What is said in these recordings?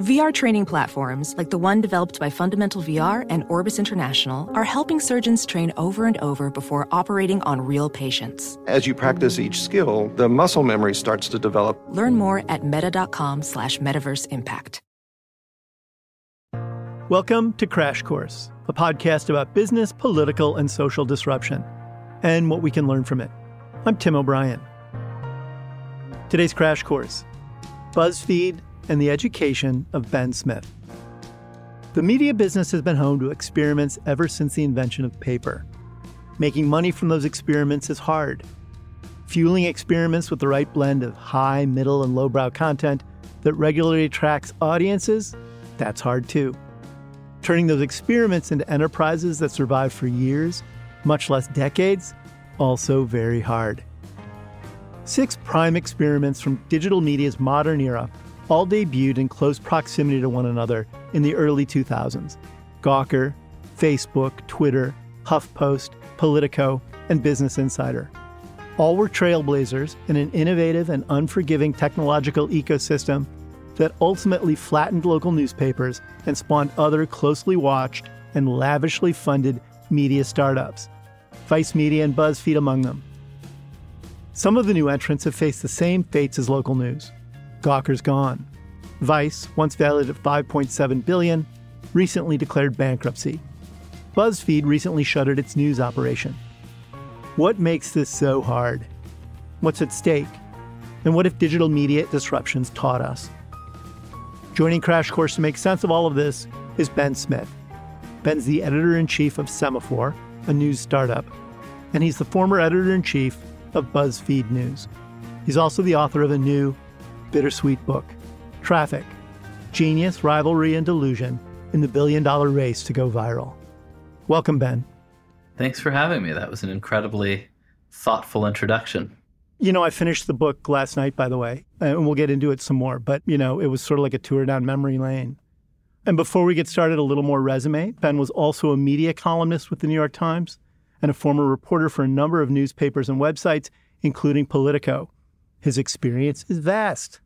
VR training platforms, like the one developed by Fundamental VR and Orbis International, are helping surgeons train over and over before operating on real patients. As you practice each skill, the muscle memory starts to develop. Learn more at meta.com slash metaverse impact. Welcome to Crash Course, a podcast about business, political, and social disruption, and what we can learn from it. I'm Tim O'Brien. Today's Crash Course BuzzFeed and the education of Ben Smith. The media business has been home to experiments ever since the invention of paper. Making money from those experiments is hard. Fueling experiments with the right blend of high, middle, and lowbrow content that regularly attracts audiences, that's hard too. Turning those experiments into enterprises that survive for years, much less decades, also very hard. Six prime experiments from digital media's modern era all debuted in close proximity to one another in the early 2000s Gawker, Facebook, Twitter, HuffPost, Politico, and Business Insider. All were trailblazers in an innovative and unforgiving technological ecosystem that ultimately flattened local newspapers and spawned other closely watched and lavishly funded media startups, Vice Media and BuzzFeed among them. Some of the new entrants have faced the same fates as local news. Gawker's gone. Vice, once valued at 5.7 billion, recently declared bankruptcy. BuzzFeed recently shuttered its news operation. What makes this so hard? What's at stake? And what if digital media disruptions taught us? Joining Crash Course to make sense of all of this is Ben Smith. Ben's the editor in chief of Semafor, a news startup, and he's the former editor in chief of BuzzFeed News. He's also the author of a new bittersweet book Traffic Genius, Rivalry, and Delusion in the Billion Dollar Race to Go Viral. Welcome, Ben. Thanks for having me. That was an incredibly thoughtful introduction. You know, I finished the book last night, by the way, and we'll get into it some more, but, you know, it was sort of like a tour down memory lane. And before we get started, a little more resume. Ben was also a media columnist with the New York Times and a former reporter for a number of newspapers and websites, including Politico. His experience is vast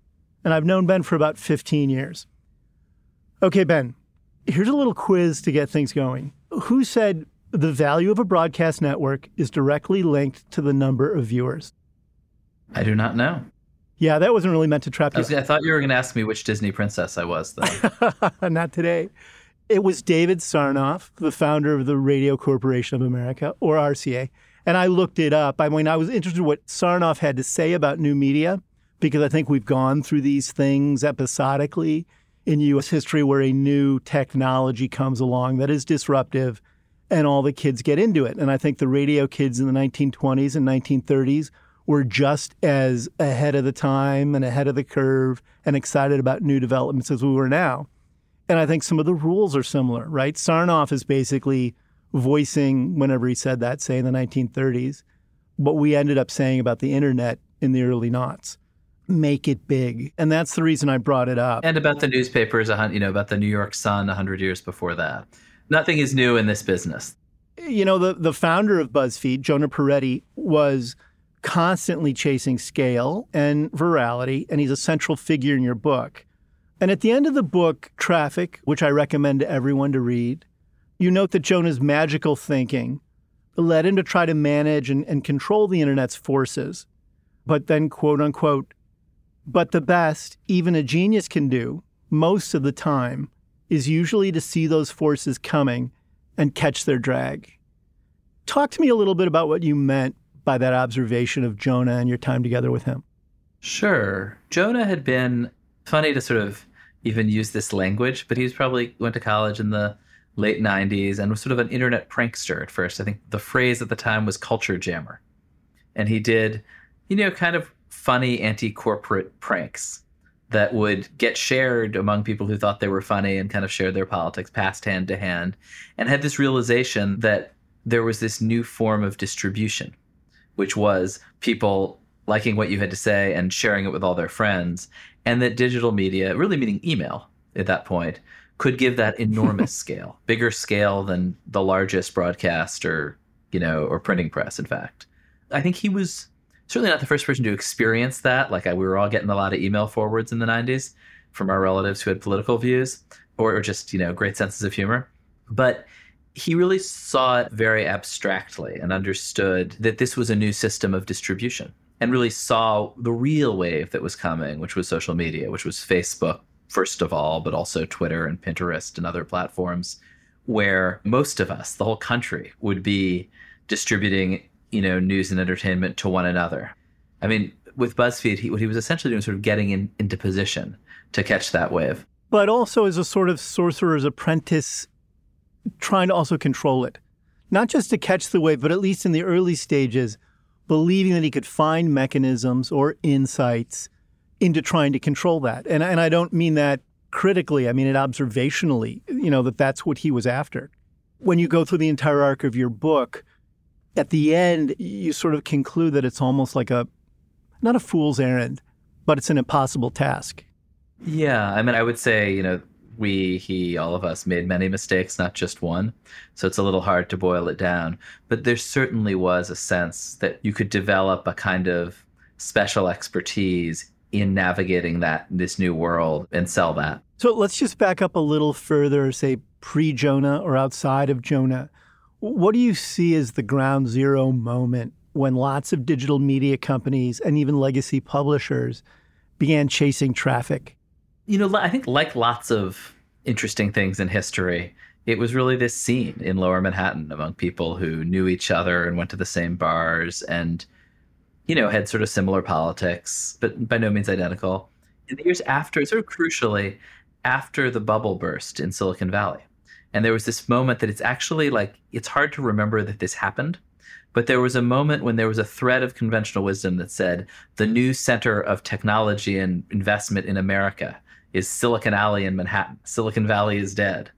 and I've known Ben for about 15 years. Okay, Ben, here's a little quiz to get things going. Who said the value of a broadcast network is directly linked to the number of viewers? I do not know. Yeah, that wasn't really meant to trap you. I, was, I thought you were going to ask me which Disney princess I was, though. not today. It was David Sarnoff, the founder of the Radio Corporation of America, or RCA. And I looked it up. I mean, I was interested in what Sarnoff had to say about new media because I think we've gone through these things episodically in US history where a new technology comes along that is disruptive and all the kids get into it. And I think the radio kids in the 1920s and 1930s were just as ahead of the time and ahead of the curve and excited about new developments as we were now. And I think some of the rules are similar, right? Sarnoff is basically voicing, whenever he said that, say in the 1930s, what we ended up saying about the internet in the early knots make it big. And that's the reason I brought it up. And about the newspapers, you know, about the New York Sun 100 years before that. Nothing is new in this business. You know, the, the founder of BuzzFeed, Jonah Peretti, was constantly chasing scale and virality, and he's a central figure in your book. And at the end of the book, Traffic, which I recommend to everyone to read, you note that Jonah's magical thinking led him to try to manage and, and control the internet's forces, but then, quote unquote, but the best even a genius can do most of the time is usually to see those forces coming and catch their drag. Talk to me a little bit about what you meant by that observation of Jonah and your time together with him. Sure. Jonah had been funny to sort of even use this language, but he probably went to college in the late 90s and was sort of an internet prankster at first. I think the phrase at the time was culture jammer. And he did, you know, kind of funny anti corporate pranks that would get shared among people who thought they were funny and kind of shared their politics, passed hand to hand, and had this realization that there was this new form of distribution, which was people liking what you had to say and sharing it with all their friends, and that digital media, really meaning email at that point, could give that enormous scale, bigger scale than the largest broadcast or, you know, or printing press, in fact. I think he was certainly not the first person to experience that. Like I, we were all getting a lot of email forwards in the 90s from our relatives who had political views or, or just, you know, great senses of humor. But he really saw it very abstractly and understood that this was a new system of distribution and really saw the real wave that was coming, which was social media, which was Facebook, first of all, but also Twitter and Pinterest and other platforms, where most of us, the whole country, would be distributing you know, news and entertainment to one another. I mean, with BuzzFeed, he, what he was essentially doing sort of getting in, into position to catch that wave. But also as a sort of sorcerer's apprentice, trying to also control it. Not just to catch the wave, but at least in the early stages, believing that he could find mechanisms or insights into trying to control that. And, and I don't mean that critically, I mean it observationally, you know, that that's what he was after. When you go through the entire arc of your book, at the end, you sort of conclude that it's almost like a, not a fool's errand, but it's an impossible task. Yeah. I mean, I would say, you know, we, he, all of us made many mistakes, not just one. So it's a little hard to boil it down. But there certainly was a sense that you could develop a kind of special expertise in navigating that this new world and sell that. So let's just back up a little further, say pre Jonah or outside of Jonah. What do you see as the ground zero moment when lots of digital media companies and even legacy publishers began chasing traffic? You know, I think like lots of interesting things in history, it was really this scene in lower Manhattan among people who knew each other and went to the same bars and, you know, had sort of similar politics, but by no means identical. In the years after, sort of crucially, after the bubble burst in Silicon Valley, and there was this moment that it's actually like, it's hard to remember that this happened. But there was a moment when there was a thread of conventional wisdom that said the new center of technology and investment in America is Silicon Alley in Manhattan. Silicon Valley is dead.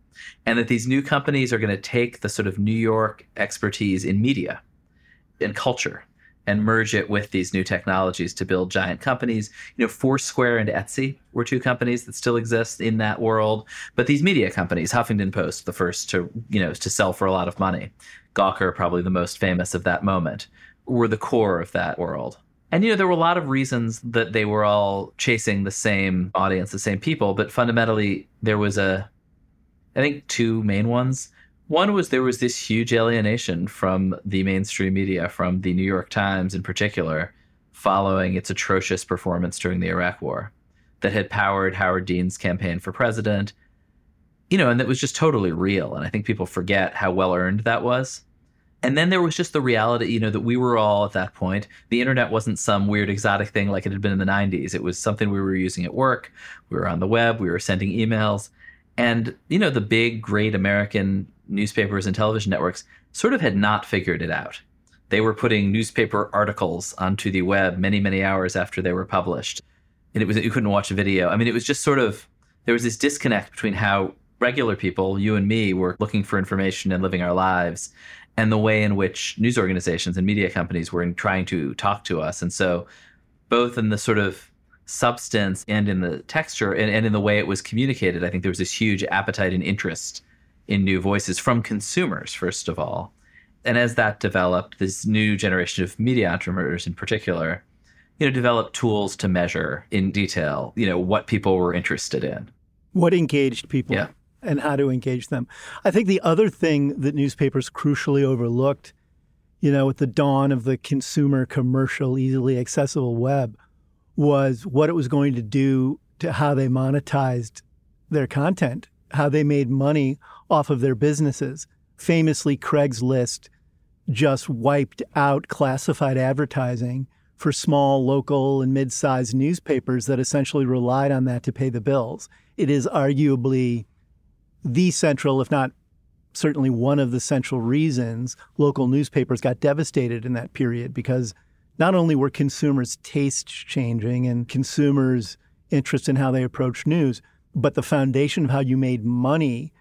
And that these new companies are going to take the sort of New York expertise in media and culture and merge it with these new technologies to build giant companies. You know, Foursquare and Etsy were two companies that still exist in that world. But these media companies, Huffington Post, the first to, you know, to sell for a lot of money, Gawker, probably the most famous of that moment, were the core of that world. And you know, there were a lot of reasons that they were all chasing the same audience, the same people, but fundamentally there was a I think two main ones. One was there was this huge alienation from the mainstream media, from the New York Times in particular, following its atrocious performance during the Iraq War that had powered Howard Dean's campaign for president. You know, and that was just totally real. And I think people forget how well earned that was. And then there was just the reality, you know, that we were all at that point. The internet wasn't some weird exotic thing like it had been in the 90s. It was something we were using at work. We were on the web. We were sending emails. And, you know, the big, great American newspapers and television networks sort of had not figured it out. They were putting newspaper articles onto the web many, many hours after they were published. And it was you couldn't watch a video. I mean, it was just sort of there was this disconnect between how regular people, you and me, were looking for information and living our lives, and the way in which news organizations and media companies were trying to talk to us. And so, both in the sort of substance and in the texture and, and in the way it was communicated, I think there was this huge appetite and interest in new voices from consumers, first of all. And as that developed, this new generation of media entrepreneurs in particular, you know, developed tools to measure in detail, you know, what people were interested in. What engaged people yeah. and how to engage them. I think the other thing that newspapers crucially overlooked, you know, with the dawn of the consumer commercial, easily accessible web, was what it was going to do to how they monetized their content, how they made money off of their businesses. Famously, Craigslist just wiped out classified advertising for small, local, and mid sized newspapers that essentially relied on that to pay the bills. It is arguably the central, if not certainly one of the central reasons local newspapers got devastated in that period because not only were consumers' tastes changing and consumers' interest in how they approach news. But the foundation of how you made money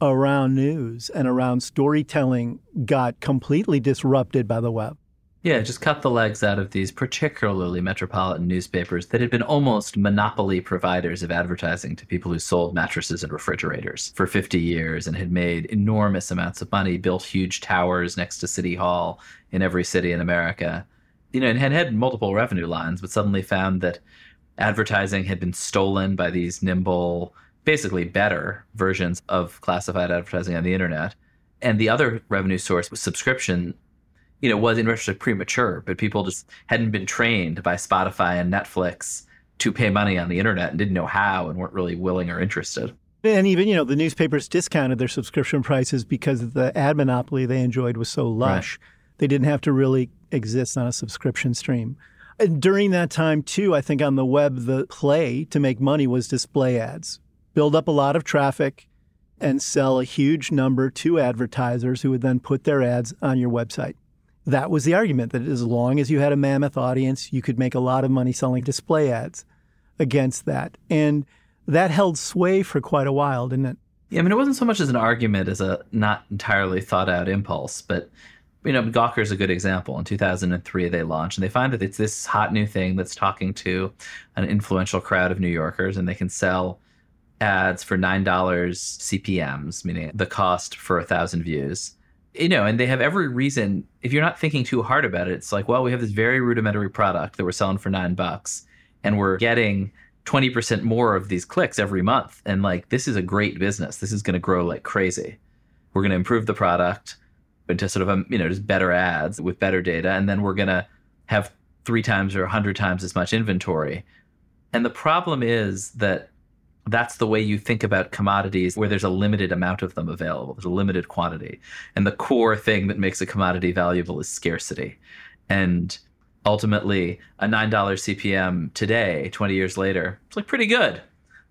around news and around storytelling got completely disrupted by the web. Yeah, just cut the legs out of these particularly metropolitan newspapers that had been almost monopoly providers of advertising to people who sold mattresses and refrigerators for 50 years and had made enormous amounts of money, built huge towers next to City Hall in every city in America. You know, and had had multiple revenue lines, but suddenly found that advertising had been stolen by these nimble, basically better versions of classified advertising on the internet. And the other revenue source was subscription you know, was in retrospect premature, but people just hadn't been trained by Spotify and Netflix to pay money on the internet and didn't know how and weren't really willing or interested. And even, you know, the newspapers discounted their subscription prices because the ad monopoly they enjoyed was so lush. Right. They didn't have to really exist on a subscription stream. And during that time, too, I think on the web, the play to make money was display ads. Build up a lot of traffic and sell a huge number to advertisers who would then put their ads on your website that was the argument that as long as you had a mammoth audience, you could make a lot of money selling display ads against that. And that held sway for quite a while, didn't it? Yeah, I mean, it wasn't so much as an argument as a not entirely thought out impulse, but you know, Gawker is a good example. In 2003, they launched, and they find that it's this hot new thing that's talking to an influential crowd of New Yorkers, and they can sell ads for nine dollars CPMS, meaning the cost for a thousand views you know, and they have every reason. If you're not thinking too hard about it, it's like, well, we have this very rudimentary product that we're selling for nine bucks, and we're getting 20% more of these clicks every month. And like, this is a great business. This is going to grow like crazy. We're going to improve the product into sort of, a, you know, just better ads with better data. And then we're going to have three times or a hundred times as much inventory. And the problem is that that's the way you think about commodities where there's a limited amount of them available. There's a limited quantity. And the core thing that makes a commodity valuable is scarcity. And ultimately a $9 cpm today 20 years later it's like pretty good.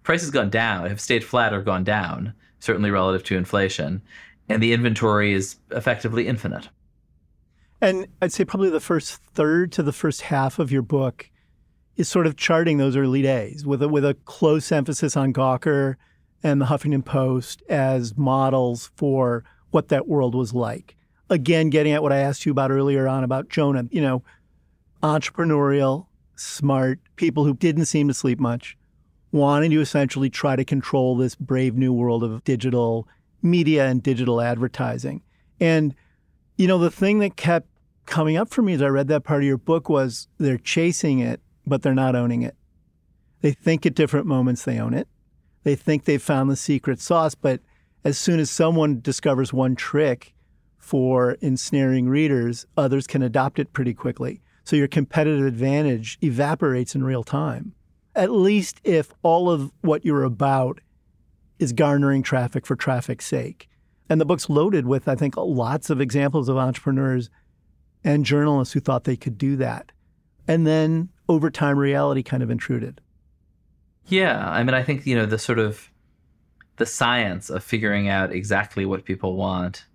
Price has gone down. Have stayed flat or gone down certainly relative to inflation and the inventory is effectively infinite. And i'd say probably the first third to the first half of your book is sort of charting those early days with a, with a close emphasis on Gawker and the Huffington Post as models for what that world was like. Again, getting at what I asked you about earlier on about Jonah, you know, entrepreneurial, smart people who didn't seem to sleep much, wanting to essentially try to control this brave new world of digital media and digital advertising. And, you know, the thing that kept coming up for me as I read that part of your book was they're chasing it but they're not owning it. They think at different moments they own it. They think they've found the secret sauce, but as soon as someone discovers one trick for ensnaring readers, others can adopt it pretty quickly. So your competitive advantage evaporates in real time. At least if all of what you're about is garnering traffic for traffic's sake. And the book's loaded with, I think, lots of examples of entrepreneurs and journalists who thought they could do that. And then over time reality kind of intruded. Yeah, I mean, I think you know the sort of the science of figuring out exactly what people want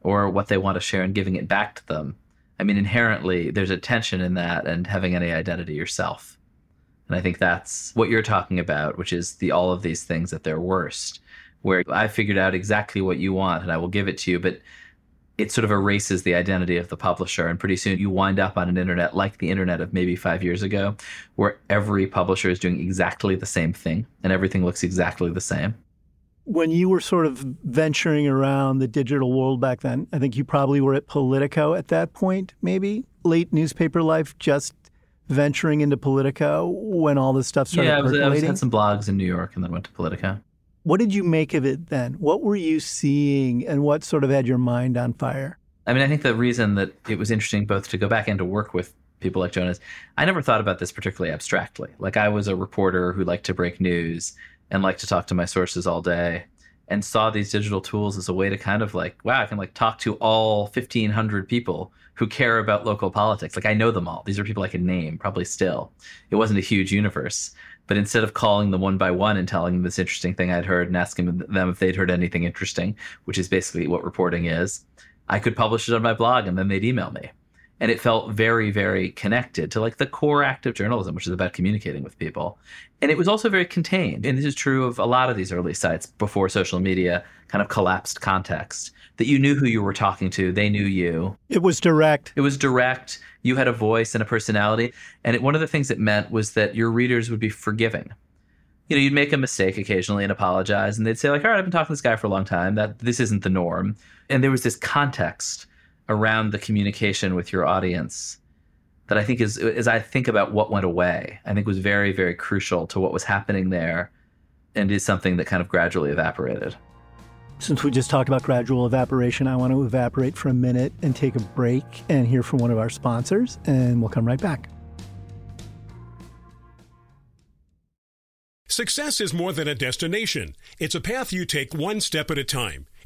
or what they want to share and giving it back to them. I mean, inherently, there's a tension in that and having any identity yourself. And I think that's what you're talking about, which is the all of these things at their worst, where I figured out exactly what you want and I will give it to you, but it sort of erases the identity of the publisher. And pretty soon you wind up on an internet like the internet of maybe five years ago, where every publisher is doing exactly the same thing and everything looks exactly the same. When you were sort of venturing around the digital world back then, I think you probably were at Politico at that point, maybe late newspaper life, just venturing into Politico when all this stuff started. Yeah, I, was, I was, had some blogs in New York and then went to Politico. What did you make of it then? What were you seeing and what sort of had your mind on fire? I mean, I think the reason that it was interesting both to go back and to work with people like Jonas, I never thought about this particularly abstractly. Like I was a reporter who liked to break news and liked to talk to my sources all day and saw these digital tools as a way to kind of like, wow, I can like talk to all 1500 people who care about local politics. Like I know them all. These are people I can name probably still. It wasn't a huge universe. But instead of calling them one by one and telling them this interesting thing I'd heard and asking them if they'd heard anything interesting, which is basically what reporting is, I could publish it on my blog and then they'd email me. And it felt very, very connected to like the core act of journalism, which is about communicating with people. And it was also very contained. And this is true of a lot of these early sites before social media kind of collapsed context that you knew who you were talking to, they knew you. It was direct. It was direct. You had a voice and a personality. And it, one of the things it meant was that your readers would be forgiving. You know, you'd make a mistake occasionally and apologize, and they'd say, like, all right, I've been talking to this guy for a long time. That this isn't the norm. And there was this context around the communication with your audience that I think is as I think about what went away, I think was very, very crucial to what was happening there and is something that kind of gradually evaporated. Since we just talked about gradual evaporation, I want to evaporate for a minute and take a break and hear from one of our sponsors, and we'll come right back. Success is more than a destination. It's a path you take one step at a time.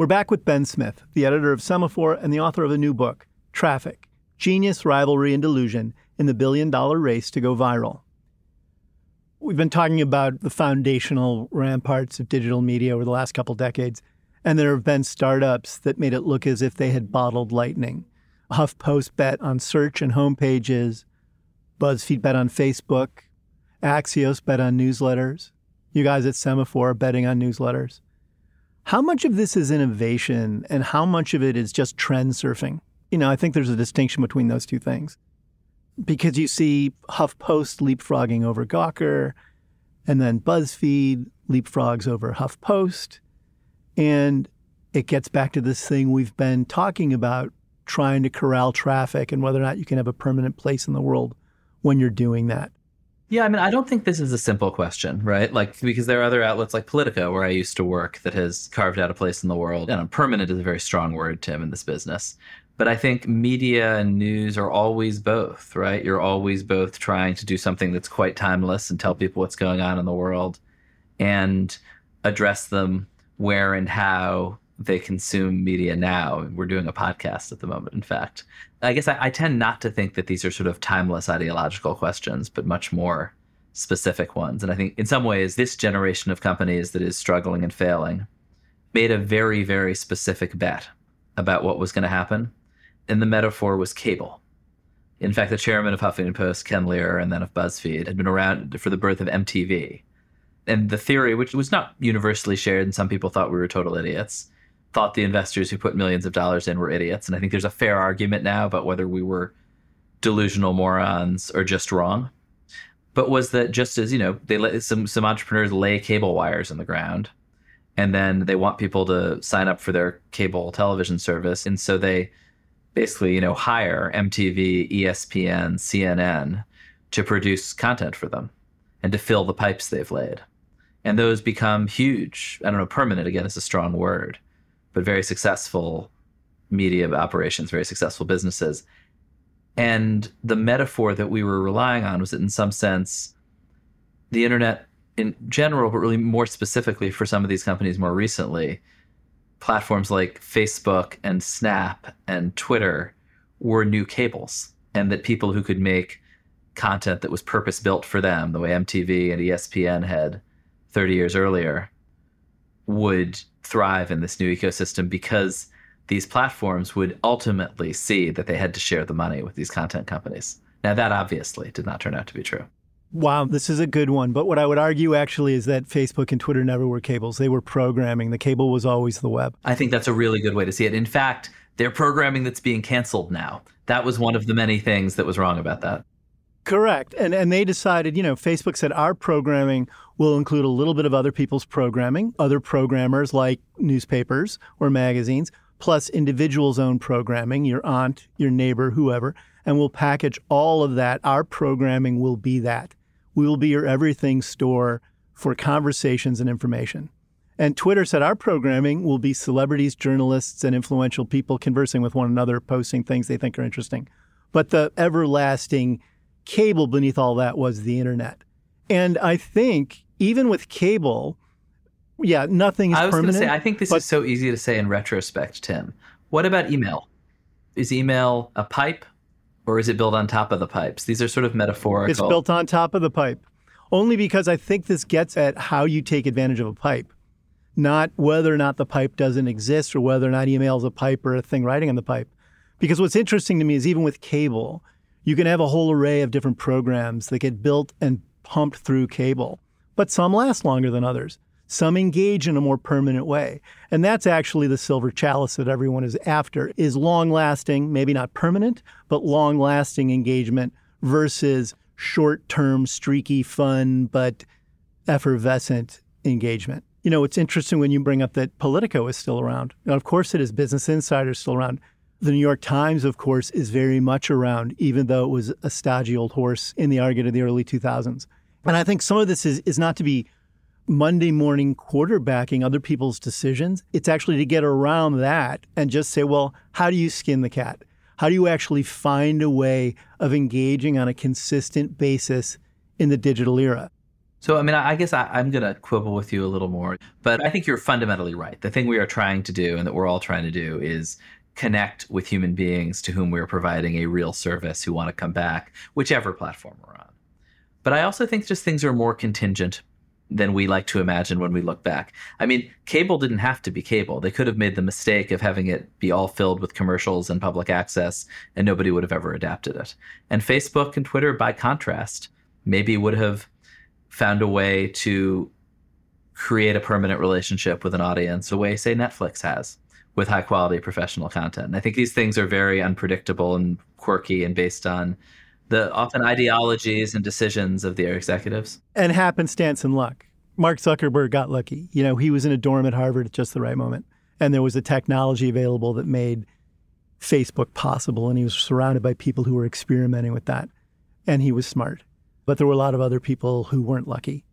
We're back with Ben Smith, the editor of Semafor and the author of a new book, Traffic Genius, Rivalry, and Delusion in the Billion Dollar Race to Go Viral. We've been talking about the foundational ramparts of digital media over the last couple decades, and there have been startups that made it look as if they had bottled lightning. HuffPost bet on search and homepages, BuzzFeed bet on Facebook, Axios bet on newsletters. You guys at Semafor betting on newsletters. How much of this is innovation and how much of it is just trend surfing? You know, I think there's a distinction between those two things. Because you see HuffPost leapfrogging over Gawker, and then BuzzFeed leapfrogs over HuffPost. And it gets back to this thing we've been talking about trying to corral traffic and whether or not you can have a permanent place in the world when you're doing that. Yeah, I mean, I don't think this is a simple question, right? Like, because there are other outlets like Politico, where I used to work, that has carved out a place in the world. And permanent is a very strong word, Tim, in this business. But I think media and news are always both, right? You're always both trying to do something that's quite timeless and tell people what's going on in the world and address them where and how they consume media now. We're doing a podcast at the moment, in fact. I guess I, I, tend not to think that these are sort of timeless ideological questions, but much more specific ones. And I think in some ways, this generation of companies that is struggling and failing made a very, very specific bet about what was going to happen. And the metaphor was cable. In fact, the chairman of Huffington Post, Ken Lerer, and then of BuzzFeed, had been around for the birth of MTV. And the theory, which was not universally shared, and some people thought we were total idiots, thought the investors who put millions of dollars in were idiots. And I think there's a fair argument now about whether we were delusional morons or just wrong. But was that just as, you know, they let some, some entrepreneurs lay cable wires in the ground and then they want people to sign up for their cable television service. And so they basically, you know, hire MTV, ESPN, CNN to produce content for them and to fill the pipes they've laid. And those become huge. I don't know, permanent again is a strong word but very successful media operations, very successful businesses. And the metaphor that we were relying on was that, in some sense, the internet in general, but really more specifically for some of these companies more recently, platforms like Facebook and Snap and Twitter were new cables, and that people who could make content that was purpose built for them, the way MTV and ESPN had 30 years earlier, would thrive in this new ecosystem because these platforms would ultimately see that they had to share the money with these content companies. Now, that obviously did not turn out to be true. Wow, this is a good one. But what I would argue actually is that Facebook and Twitter never were cables. They were programming. The cable was always the web. I think that's a really good way to see it. In fact, they're programming that's being canceled now. That was one of the many things that was wrong about that. Correct. And and they decided, you know, Facebook said our programming will include a little bit of other people's programming, other programmers like newspapers or magazines, plus individuals' own programming, your aunt, your neighbor, whoever, and we'll package all of that. Our programming will be that. We will be your everything store for conversations and information. And Twitter said our programming will be celebrities, journalists, and influential people conversing with one another, posting things they think are interesting. But the everlasting cable beneath all that was the internet. And I think even with cable, yeah, nothing is I was permanent. Say, I think this is so easy to say in retrospect, Tim. What about email? Is email a pipe or is it built on top of the pipes? These are sort of metaphorical. It's built on top of the pipe. Only because I think this gets at how you take advantage of a pipe, not whether or not the pipe doesn't exist or whether or not email is a pipe or a thing writing on the pipe. Because what's interesting to me is even with cable, you can have a whole array of different programs that get built and pumped through cable, but some last longer than others. Some engage in a more permanent way. And that's actually the silver chalice that everyone is after is long lasting, maybe not permanent, but long lasting engagement versus short term, streaky, fun, but effervescent engagement. You know, it's interesting when you bring up that Politico is still around. Of course, it is. Business Insider is still around. The New York Times, of course, is very much around, even though it was a stodgy old horse in the argument of the early 2000s. And I think some of this is, is not to be Monday morning quarterbacking other people's decisions. It's actually to get around that and just say, well, how do you skin the cat? How do you actually find a way of engaging on a consistent basis in the digital era? So, I mean, I guess I, am going to quibble with you a little more, but I think you're fundamentally right. The thing we are trying to do and that we're all trying to do is connect with human beings to whom we're providing a real service who want to come back, whichever platform we're on. But I also think just things are more contingent than we like to imagine when we look back. I mean, cable didn't have to be cable. They could have made the mistake of having it be all filled with commercials and public access, and nobody would have ever adapted it. And Facebook and Twitter, by contrast, maybe would have found a way to create a permanent relationship with an audience, the way, say, Netflix has with high quality professional content. And I think these things are very unpredictable and quirky and based on the often ideologies and decisions of the executives. And happenstance and luck. Mark Zuckerberg got lucky. You know, he was in a dorm at Harvard at just the right moment. And there was a technology available that made Facebook possible. And he was surrounded by people who were experimenting with that. And he was smart. But there were a lot of other people who weren't lucky,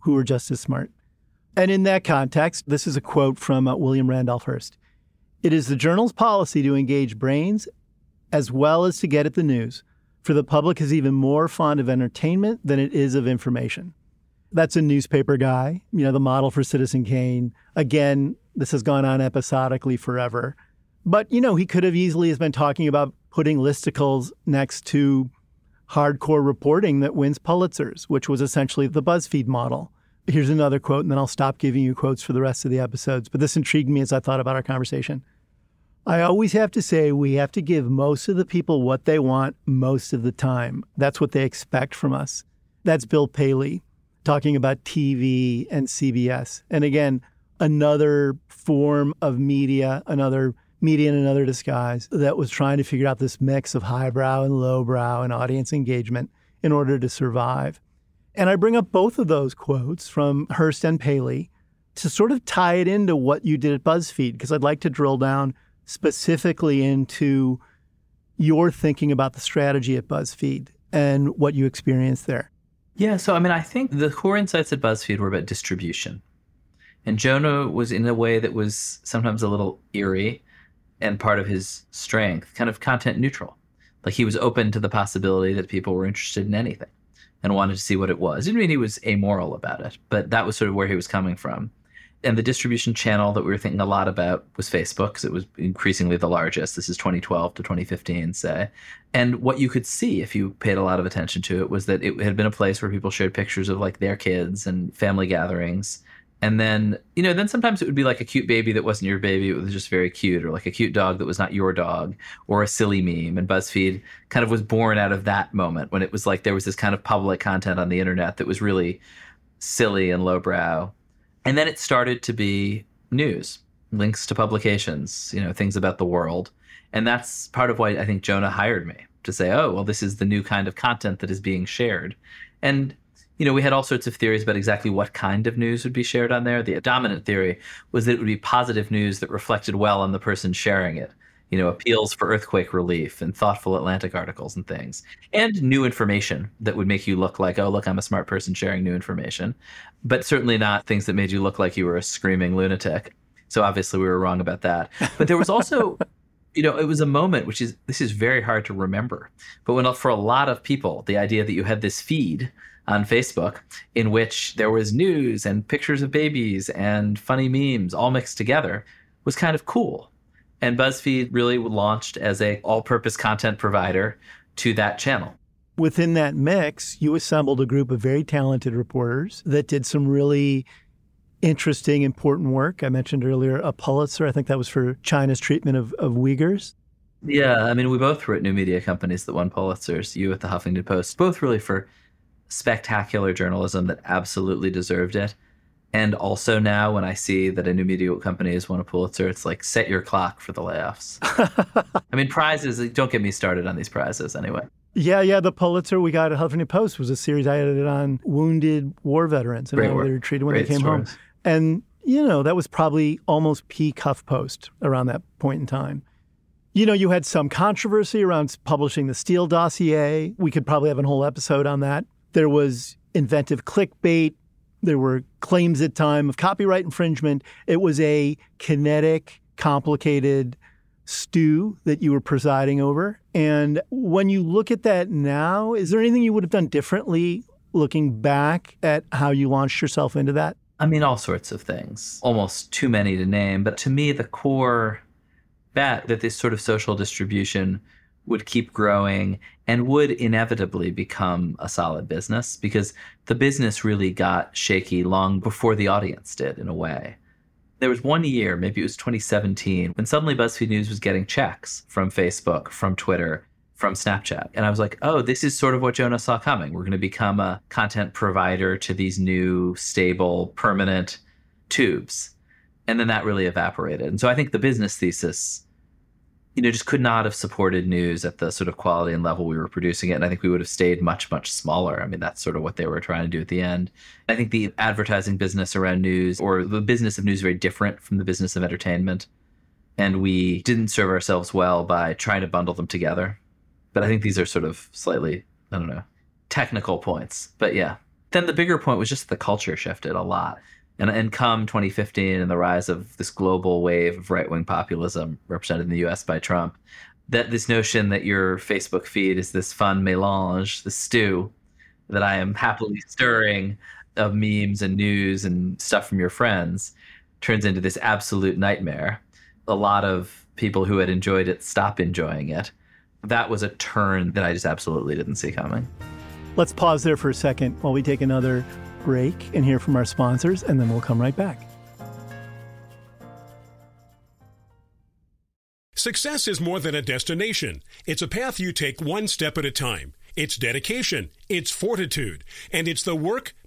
who were just as smart. And in that context, this is a quote from uh, William Randolph Hearst it is the journal's policy to engage brains as well as to get at the news, for the public is even more fond of entertainment than it is of information. That's a newspaper guy, you know, the model for Citizen Kane. Again, this has gone on episodically forever. But, you know, he could have easily has been talking about putting listicles next to hardcore reporting that wins Pulitzers, which was essentially the BuzzFeed model. Here's another quote, and then I'll stop giving you quotes for the rest of the episodes. But this intrigued me as I thought about our conversation. I always have to say we have to give most of the people what they want most of the time. That's what they expect from us. That's Bill Paley talking about TV and CBS. And again, another form of media, another media in another disguise that was trying to figure out this mix of highbrow and lowbrow and audience engagement in order to survive. And I bring up both of those quotes from Hearst and Paley to sort of tie it into what you did at BuzzFeed, because I'd like to drill down specifically into your thinking about the strategy at BuzzFeed and what you experienced there. Yeah, so I mean, I think the core insights at BuzzFeed were about distribution. And Jonah was in a way that was sometimes a little eerie and part of his strength, kind of content neutral. Like he was open to the possibility that people were interested in anything and wanted to see what it was. Didn't mean he was amoral about it, but that was sort of where he was coming from. And the distribution channel that we were thinking a lot about was Facebook because it was increasingly the largest. This is 2012 to 2015, say. And what you could see if you paid a lot of attention to it was that it had been a place where people shared pictures of like their kids and family gatherings. And then, you know, then sometimes it would be like a cute baby that wasn't your baby. It was just very cute, or like a cute dog that was not your dog, or a silly meme. And BuzzFeed kind of was born out of that moment when it was like there was this kind of public content on the internet that was really silly and lowbrow. And then it started to be news, links to publications, you know, things about the world. And that's part of why I think Jonah hired me to say, oh, well, this is the new kind of content that is being shared. And you know, we had all sorts of theories about exactly what kind of news would be shared on there. The dominant theory was that it would be positive news that reflected well on the person sharing it. You know, appeals for earthquake relief and thoughtful Atlantic articles and things, and new information that would make you look like, oh, look, I'm a smart person sharing new information, but certainly not things that made you look like you were a screaming lunatic. So obviously we were wrong about that. But there was also you know, it was a moment which is this is very hard to remember. But when for a lot of people, the idea that you had this feed on Facebook in which there was news and pictures of babies and funny memes all mixed together was kind of cool. And BuzzFeed really launched as a all-purpose content provider to that channel. Within that mix, you assembled a group of very talented reporters that did some really interesting, important work. I mentioned earlier a Pulitzer. I think that was for China's treatment of, of Uyghurs. Yeah, I mean, we both were at new media companies that won Pulitzers. You at the Huffington Post, both really for spectacular journalism that absolutely deserved it. And also now, when I see that a new media company has won a Pulitzer, it's like set your clock for the layoffs. I mean, prizes. Don't get me started on these prizes, anyway. Yeah, yeah. The Pulitzer we got at Huffington Post was a series I edited on wounded war veterans and how they were treated when Great they came stories. home. And you know that was probably almost peak HuffPost around that point in time. You know, you had some controversy around publishing the Steele dossier. We could probably have a whole episode on that. There was inventive clickbait. There were claims at time of copyright infringement. It was a kinetic, complicated stew that you were presiding over. And when you look at that now, is there anything you would have done differently looking back at how you launched yourself into that? I mean, all sorts of things. Almost too many to name. But to me, the core bet that this sort of social distribution would keep growing and would inevitably become a solid business because the business really got shaky long before the audience did, in a way. There was one year, maybe it was 2017, when suddenly BuzzFeed News was getting checks from Facebook, from Twitter, from Snapchat. And I was like, oh, this is sort of what Jonah saw coming. We're going to become a content provider to these new, stable, permanent tubes. And then that really evaporated. And so I think the business thesis you know, just could not have supported news at the sort of quality and level we were producing it. And I think we would have stayed much, much smaller. I mean, that's sort of what they were trying to do at the end. I think the advertising business around news or the business of news is very different from the business of entertainment. And we didn't serve ourselves well by trying to bundle them together. But I think these are sort of slightly, I don't know, technical points. But yeah. Then the bigger point was just the culture shifted a lot. And, and come 2015 and the rise of this global wave of right wing populism represented in the US by Trump, that this notion that your Facebook feed is this fun melange, this stew that I am happily stirring of memes and news and stuff from your friends turns into this absolute nightmare. A lot of people who had enjoyed it stop enjoying it. That was a turn that I just absolutely didn't see coming. Let's pause there for a second while we take another break and hear from our sponsors, and then we'll come right back. Success is more than a destination. It's a path you take one step at a time. It's dedication, it's fortitude, and it's the work,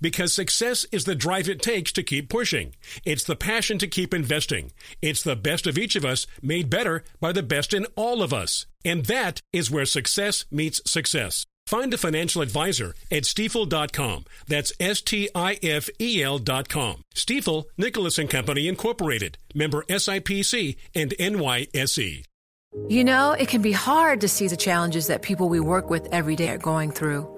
Because success is the drive it takes to keep pushing. It's the passion to keep investing. It's the best of each of us made better by the best in all of us. And that is where success meets success. Find a financial advisor at stifel.com. That's S T I F E L.com. Stifel, Nicholas and Company Incorporated, member SIPC and NYSE. You know, it can be hard to see the challenges that people we work with every day are going through.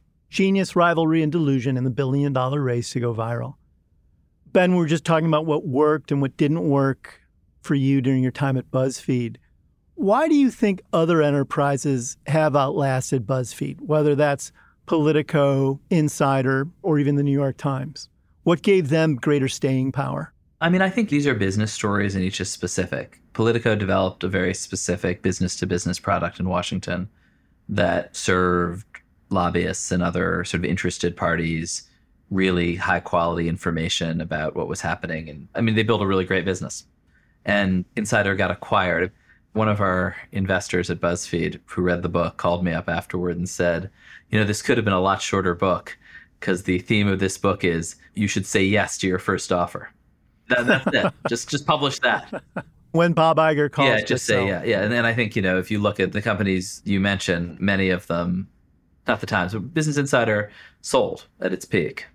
Genius, Rivalry, and Delusion in the Billion Dollar Race to Go Viral. Ben, we are just talking about what worked and what didn't work for you during your time at BuzzFeed. Why do you think other enterprises have outlasted BuzzFeed, whether that's Politico, Insider, or even the New York Times? What gave them greater staying power? I mean, I think these are business stories and each is specific. Politico developed a very specific business to business product in Washington that served lobbyists and other sort of interested parties really high quality information about what was happening. And I mean, they built a really great business. And Insider got acquired. One of our investors at BuzzFeed who read the book called me up afterward and said, you know, this could have been a lot shorter book because the theme of this book is you should say yes to your first offer. That, that's it. just just publish that. When Bob Iger calls, yeah, just say yeah, yeah. And then I think you know if you look at the companies you mentioned, many of them not the Times, but Business Insider sold at its peak.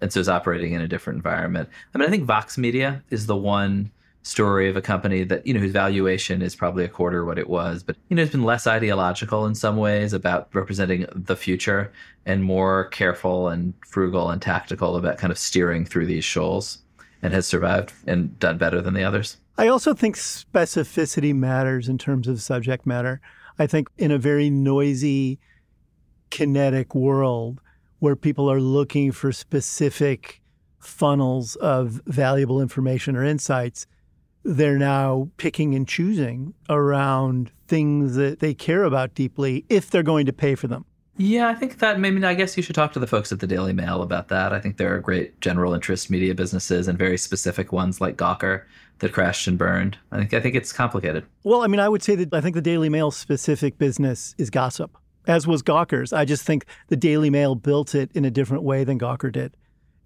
And so is operating in a different environment. I mean, I think Vox Media is the one story of a company that, you know, whose valuation is probably a quarter what it was, but, you know, it's been less ideological in some ways about representing the future and more careful and frugal and tactical about kind of steering through these shoals and has survived and done better than the others. I also think specificity matters in terms of subject matter. I think in a very noisy, kinetic world where people are looking for specific funnels of valuable information or insights, they're now picking and choosing around things that they care about deeply if they're going to pay for them. Yeah, I think that maybe I guess you should talk to the folks at the Daily Mail about that. I think there are great general interest media businesses and very specific ones like Gawker that crashed and burned. I think I think it's complicated. Well, I mean, I would say that I think the Daily Mail specific business is gossip as was Gawker's. I just think the Daily Mail built it in a different way than Gawker did.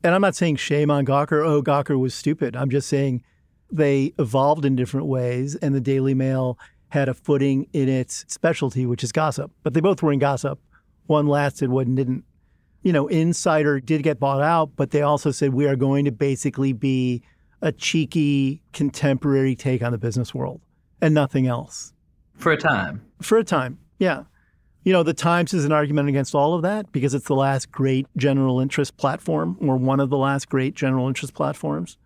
And I'm not saying shame on Gawker, oh, Gawker was stupid. I'm just saying they evolved in different ways, and the Daily Mail had a footing in its specialty, which is gossip. But they both were in gossip. One lasted, one didn't. You know, Insider did get bought out, but they also said we are going to basically be a cheeky contemporary take on the business world and nothing else. For a time. For a time, yeah. You know, the Times is an argument against all of that because it's the last great general interest platform or one of the last great general interest platforms.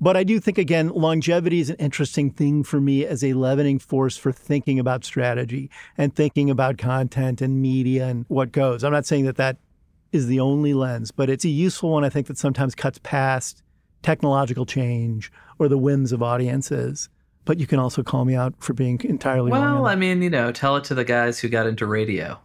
But I do think, again, longevity is an interesting thing for me as a leavening force for thinking about strategy and thinking about content and media and what goes. I'm not saying that that is the only lens, but it's a useful one, I think, that sometimes cuts past technological change or the whims of audiences but you can also call me out for being entirely well, wrong. Well, I mean, you know, tell it to the guys who got into radio.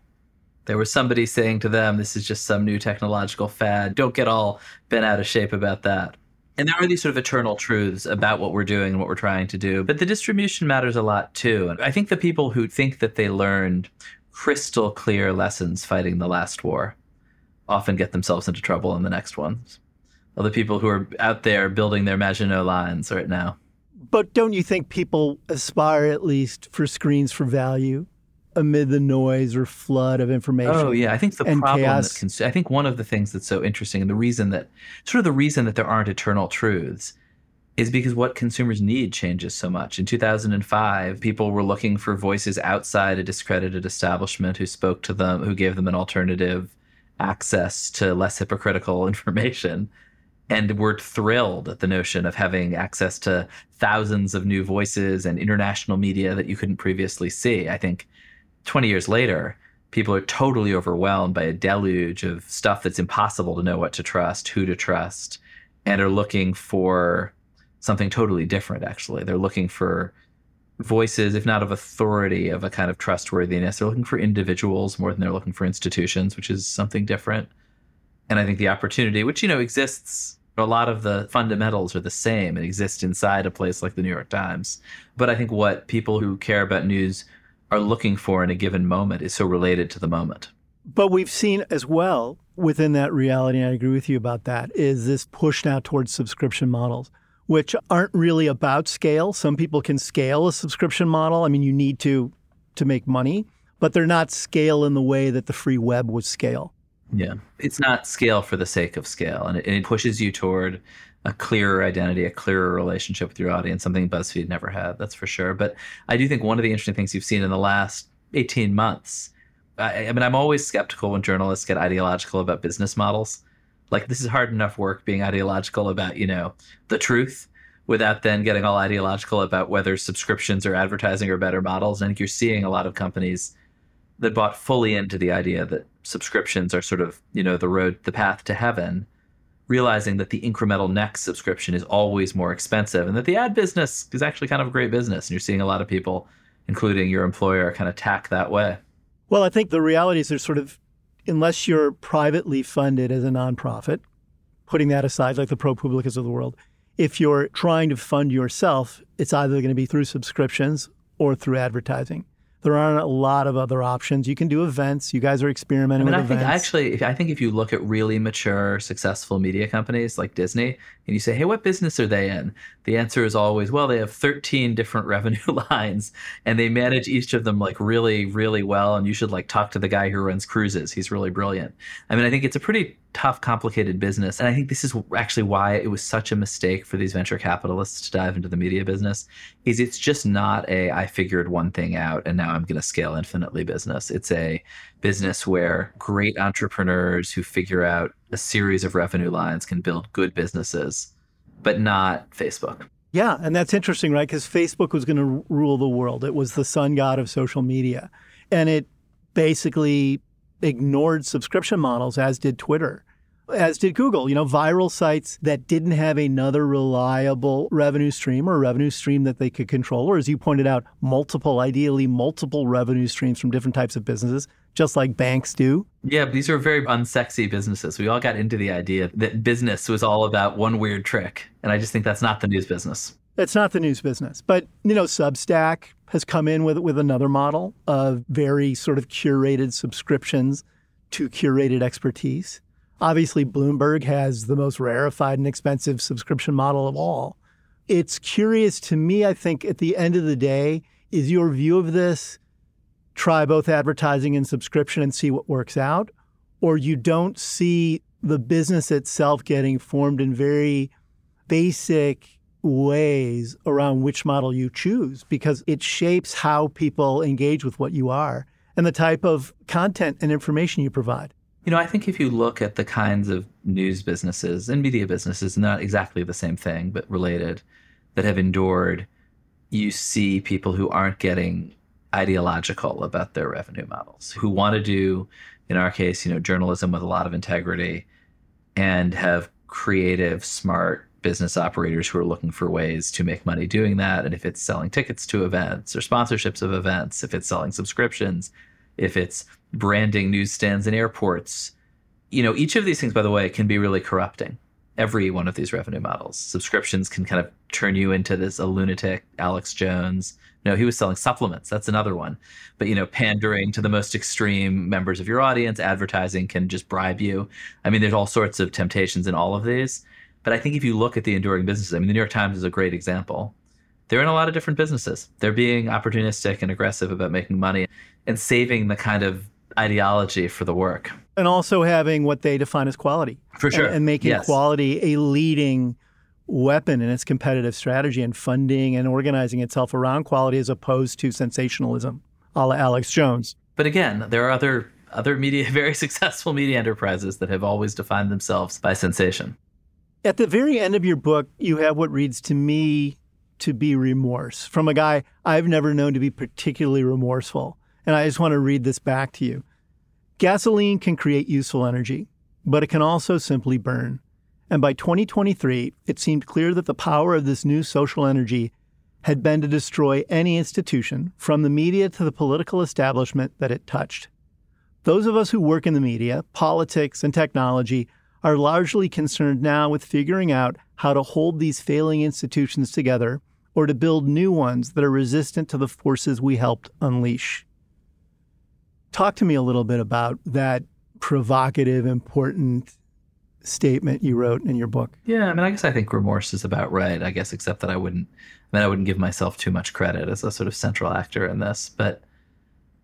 There was somebody saying to them, this is just some new technological fad. Don't get all bent out of shape about that. And there are these sort of eternal truths about what we're doing and what we're trying to do. But the distribution matters a lot too. And I think the people who think that they learned crystal clear lessons fighting the last war often get themselves into trouble in the next ones. Other people who are out there building their Maginot lines right now. But don't you think people aspire at least for screens for value amid the noise or flood of information? Oh yeah, I think the problem chaos. that I think one of the things that's so interesting and the reason that sort of the reason that there aren't eternal truths is because what consumers need changes so much. In 2005, people were looking for voices outside a discredited establishment who spoke to them, who gave them an alternative access to less hypocritical information and we're thrilled at the notion of having access to thousands of new voices and international media that you couldn't previously see. I think 20 years later, people are totally overwhelmed by a deluge of stuff that's impossible to know what to trust, who to trust, and are looking for something totally different, actually. They're looking for voices, if not of authority, of a kind of trustworthiness. They're looking for individuals more than they're looking for institutions, which is something different. And I think the opportunity, which, you know, exists, a lot of the fundamentals are the same. It exists inside a place like the New York Times. But I think what people who care about news are looking for in a given moment is so related to the moment. But we've seen as well within that reality, and I agree with you about that, is this push now towards subscription models, which aren't really about scale. Some people can scale a subscription model. I mean, you need to to make money, but they're not scale in the way that the free web was scale. Yeah. It's not scale for the sake of scale. And it, and it pushes you toward a clearer identity, a clearer relationship with your audience, something BuzzFeed never had, that's for sure. But I do think one of the interesting things you've seen in the last 18 months, I, I mean, I'm always skeptical when journalists get ideological about business models. Like, this is hard enough work being ideological about, you know, the truth without then getting all ideological about whether subscriptions or advertising are better models. And I think you're seeing a lot of companies that bought fully into the idea that subscriptions are sort of, you know, the road, the path to heaven, realizing that the incremental next subscription is always more expensive and that the ad business is actually kind of a great business. And you're seeing a lot of people, including your employer, kind of tack that way. Well, I think the reality is there's sort of, unless you're privately funded as a nonprofit, putting that aside, like the ProPublicas of the world, if you're trying to fund yourself, it's either going to be through subscriptions or through advertising. There aren't a lot of other options. You can do events. You guys are experimenting I mean, with I think events. actually, if, I think if you look at really mature, successful media companies like Disney, and you say, "Hey, what business are they in?" The answer is always, "Well, they have 13 different revenue lines, and they manage each of them like really, really well. And you should like talk to the guy who runs cruises. He's really brilliant." I mean, I think it's a pretty tough, complicated business, and I think this is actually why it was such a mistake for these venture capitalists to dive into the media business. Is it's just not a I figured one thing out and now I'm going to scale infinitely business. It's a business where great entrepreneurs who figure out a series of revenue lines can build good businesses, but not Facebook. Yeah, and that's interesting, right? Because Facebook was going to rule the world. It was the sun god of social media. And it basically ignored subscription models, as did Twitter, as did Google. You know, viral sites that didn't have another reliable revenue stream or revenue stream that they could control, or as you pointed out, multiple, ideally multiple revenue streams from different types of businesses, just like banks do. Yeah, these are very unsexy businesses. We all got into the idea that business was all about one weird trick. And I just think that's not the news business. It's not the news business. But, you know, Substack has come in with with another model of very sort of curated subscriptions to curated expertise. Obviously, Bloomberg has the most rarefied and expensive subscription model of all. It's curious to me, I think, at the end of the day, is your view of this try both advertising and subscription and see what works out? Or you don't see the business itself getting formed in very basic ways around which model you choose because it shapes how people engage with what you are and the type of content and information you provide. You know, I think if you look at the kinds of news businesses and media businesses, not exactly the same thing, but related, that have endured, you see people who aren't getting ideological about their revenue models, who want to do, in our case, you know, journalism with a lot of integrity and have creative, smart business operators who are looking for ways to make money doing that. And if it's selling tickets to events or sponsorships of events, if it's selling subscriptions, if it's branding newsstands and airports, you know, each of these things, by the way, can be really corrupting. Every one of these revenue models. Subscriptions can kind of turn you into this a lunatic, Alex Jones. No, he was selling supplements. That's another one. But you know, pandering to the most extreme members of your audience, advertising can just bribe you. I mean, there's all sorts of temptations in all of these. But I think if you look at the enduring businesses, I mean, the New York Times is a great example. They're in a lot of different businesses. They're being opportunistic and aggressive about making money and saving the kind of ideology for the work. And also having what they define as quality. For sure. And, and making Yes. quality a leading weapon in its competitive strategy and funding and organizing itself around quality as opposed to sensationalism, a la Alex Jones. But again, there are other other media very successful media enterprises that have always defined themselves by sensation. At the very end of your book, you have what reads to me to be remorse from a guy I've never known to be particularly remorseful. And I just want to read this back to you. Gasoline can create useful energy, but it can also simply burn. And by 2023, it seemed clear that the power of this new social energy had been to destroy any institution, from the media to the political establishment, that it touched. Those of us who work in the media, politics, and technology are largely concerned now with figuring out how to hold these failing institutions together or to build new ones that are resistant to the forces we helped unleash. Talk to me a little bit about that provocative, important statement you wrote in your book. Yeah, I mean, I guess I think remorse is about right. I guess, except that I wouldn't, I mean, I wouldn't give myself too much credit as a sort of central actor in this. But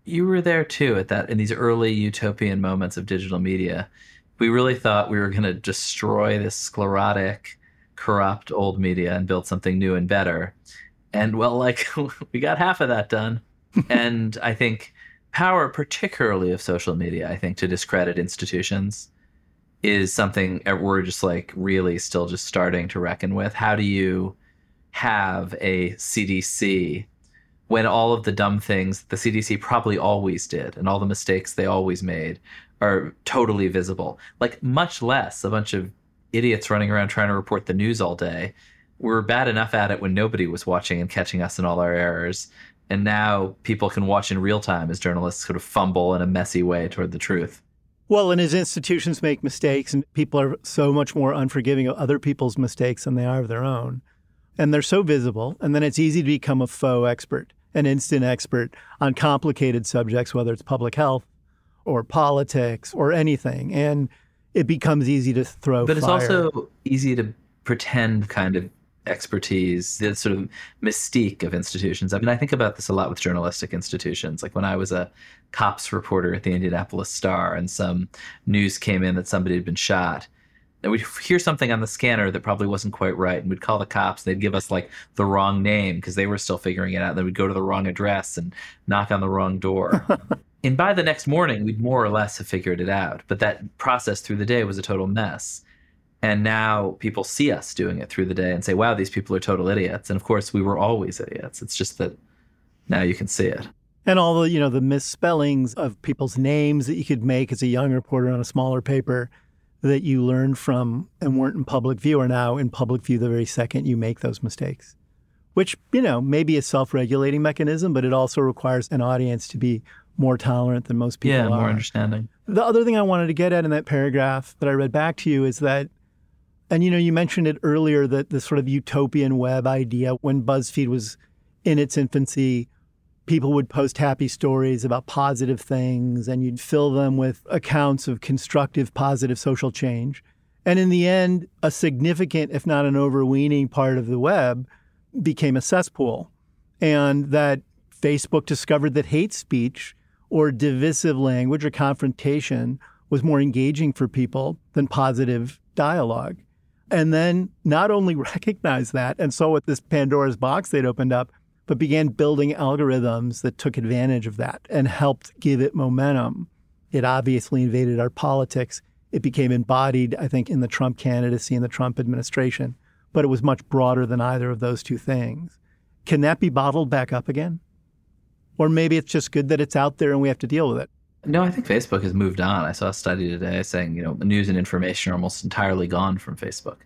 you were there too at that in these early utopian moments of digital media. We really thought we were going to destroy this sclerotic, corrupt old media and build something new and better. And well, like we got half of that done. and I think power, particularly of social media, I think to discredit institutions is something we're just like really still just starting to reckon with. How do you have a CDC when all of the dumb things the CDC probably always did and all the mistakes they always made are totally visible? Like, much less a bunch of idiots running around trying to report the news all day. We are bad enough at it when nobody was watching and catching us in all our errors. And now people can watch in real time as journalists sort of fumble in a messy way toward the truth. Well, and as institutions make mistakes, and people are so much more unforgiving of other people's mistakes than they are of their own, and they're so visible, and then it's easy to become a faux expert, an instant expert on complicated subjects, whether it's public health or politics or anything, and it becomes easy to throw. But it's also easy to pretend kind of expertise, the sort of mystique of institutions. I mean, I think about this a lot with journalistic institutions. Like when I was a cops reporter at the Indianapolis Star and some news came in that somebody had been shot. And we'd hear something on the scanner that probably wasn't quite right. And we'd call the cops. and They'd give us like the wrong name because they were still figuring it out. And then we'd go to the wrong address and knock on the wrong door. and by the next morning, we'd more or less have figured it out. But that process through the day was a total mess. And now people see us doing it through the day and say, wow, these people are total idiots. And of course, we were always idiots. It's just that now you can see it. And all the, you know, the misspellings of people's names that you could make as a young reporter on a smaller paper that you learned from and weren't in public view are now in public view the very second you make those mistakes. Which, you know, may be a self regulating mechanism, but it also requires an audience to be more tolerant than most people yeah, are. more understanding. The other thing I wanted to get at in that paragraph that I read back to you is that and you know, you mentioned it earlier that the sort of utopian web idea when BuzzFeed was in its infancy, people would post happy stories about positive things and you'd fill them with accounts of constructive, positive social change. And in the end, a significant, if not an overweening part of the web became a cesspool. And that Facebook discovered that hate speech or divisive language or confrontation was more engaging for people than positive dialogue and then not only recognize that and saw what this Pandora's box they'd opened up, but began building algorithms that took advantage of that and helped give it momentum. It obviously invaded our politics. It became embodied, I think, in the Trump candidacy and the Trump administration, but it was much broader than either of those two things. Can that be bottled back up again? Or maybe it's just good that it's out there and we have to deal with it. No, I think Facebook has moved on. I saw a study today saying, you know, news and information are almost entirely gone from Facebook.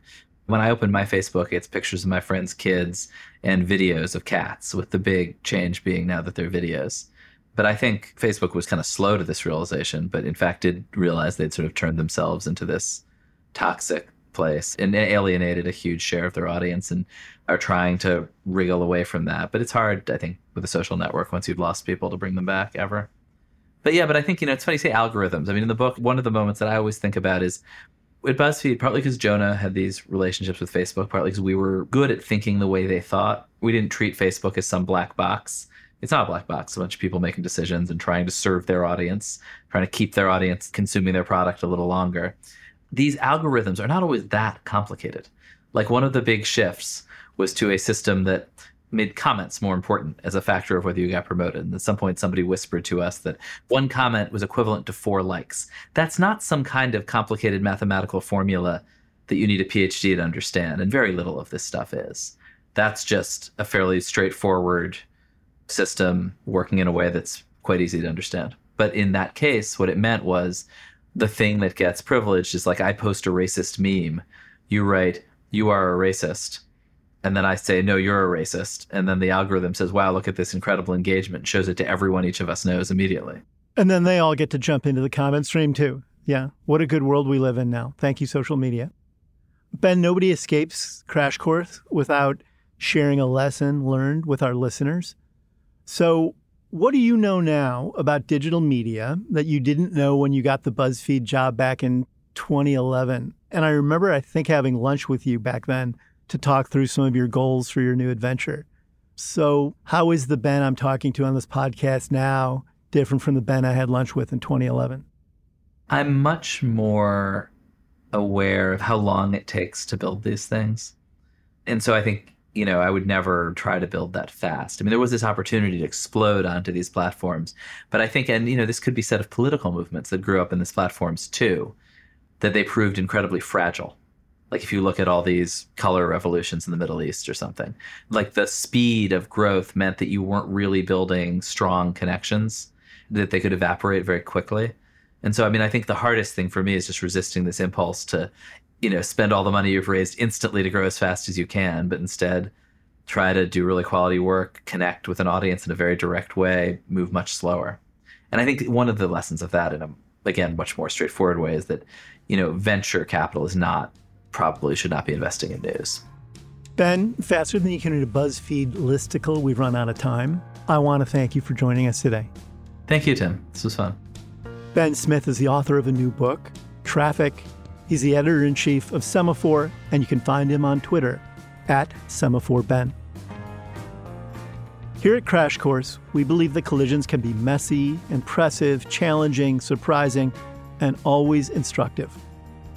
When I open my Facebook, it's pictures of my friends' kids and videos of cats, with the big change being now that they're videos. But I think Facebook was kind of slow to this realization, but in fact did realize they'd sort of turned themselves into this toxic place and alienated a huge share of their audience and are trying to wriggle away from that. But it's hard, I think, with a social network once you've lost people to bring them back ever. But yeah, but I think, you know, it's funny you say algorithms. I mean, in the book, one of the moments that I always think about is with BuzzFeed, partly because Jonah had these relationships with Facebook, partly because we were good at thinking the way they thought. We didn't treat Facebook as some black box. It's not a black box. A bunch of people making decisions and trying to serve their audience, trying to keep their audience consuming their product a little longer. These algorithms are not always that complicated. Like one of the big shifts was to a system that made comments more important as a factor of whether you got promoted. And at some point, somebody whispered to us that one comment was equivalent to four likes. That's not some kind of complicated mathematical formula that you need a PhD to understand. And very little of this stuff is. That's just a fairly straightforward system working in a way that's quite easy to understand. But in that case, what it meant was the thing that gets privileged is like I post a racist meme. You write, you are a racist and then I say, no, you're a racist. And then the algorithm says, wow, look at this incredible engagement, shows it to everyone each of us knows immediately. And then they all get to jump into the comment stream too. Yeah. What a good world we live in now. Thank you, social media. Ben, nobody escapes Crash Course without sharing a lesson learned with our listeners. So, what do you know now about digital media that you didn't know when you got the BuzzFeed job back in 2011? And I remember, I think, having lunch with you back then to talk through some of your goals for your new adventure. So, how is the Ben I'm talking to on this podcast now different from the Ben I had lunch with in 2011? I'm much more aware of how long it takes to build these things. And so I think, you know, I would never try to build that fast. I mean, there was this opportunity to explode onto these platforms. But I think, and, you know, this could be said of political movements that grew up in these platforms too, that they proved incredibly fragile. Like if you look at all these color revolutions in the Middle East or something, like the speed of growth meant that you weren't really building strong connections, that they could evaporate very quickly. And so, I mean, I think the hardest thing for me is just resisting this impulse to, you know, spend all the money you've raised instantly to grow as fast as you can, but instead try to do really quality work, connect with an audience in a very direct way, move much slower. And I think one of the lessons of that, in a again much more straightforward way, is that, you know, venture capital is not probably should not be investing in news. Ben, faster than you can read a BuzzFeed listicle, we've run out of time. I want to thank you for joining us today. Thank you, Tim. This was fun. Ben Smith is the author of a new book, Traffic. He's the editor in chief of Semafor, and you can find him on Twitter at SemaforBen. Here at Crash Course, we believe that collisions can be messy, impressive, challenging, surprising, and always instructive.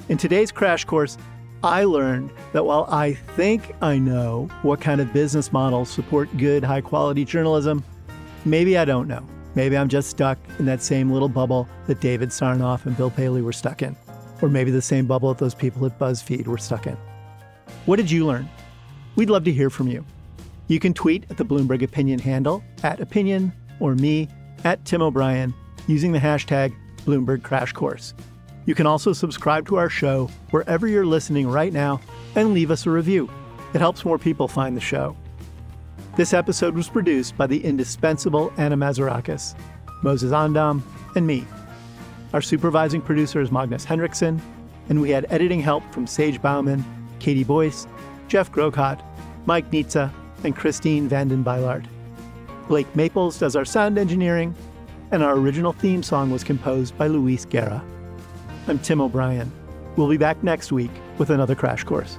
In today's Crash Course, I learned that while I think I know what kind of business models support good, high quality journalism, maybe I don't know. Maybe I'm just stuck in that same little bubble that David Sarnoff and Bill Paley were stuck in. Or maybe the same bubble that those people at BuzzFeed were stuck in. What did you learn? We'd love to hear from you. You can tweet at the Bloomberg Opinion handle at opinion or me at Tim O'Brien using the hashtag Bloomberg Crash Course. You can also subscribe to our show wherever you're listening right now and leave us a review. It helps more people find the show. This episode was produced by the indispensable Anna Mazarakis, Moses Andam, and me. Our supervising producer is Magnus Henriksson, and we had editing help from Sage Bauman, Katie Boyce, Jeff Grocott, Mike Nitze, and Christine Vanden Bylaardt. Blake Maples does our sound engineering, and our original theme song was composed by Luis Guerra. I'm Tim O'Brien. We'll be back next week with another crash course.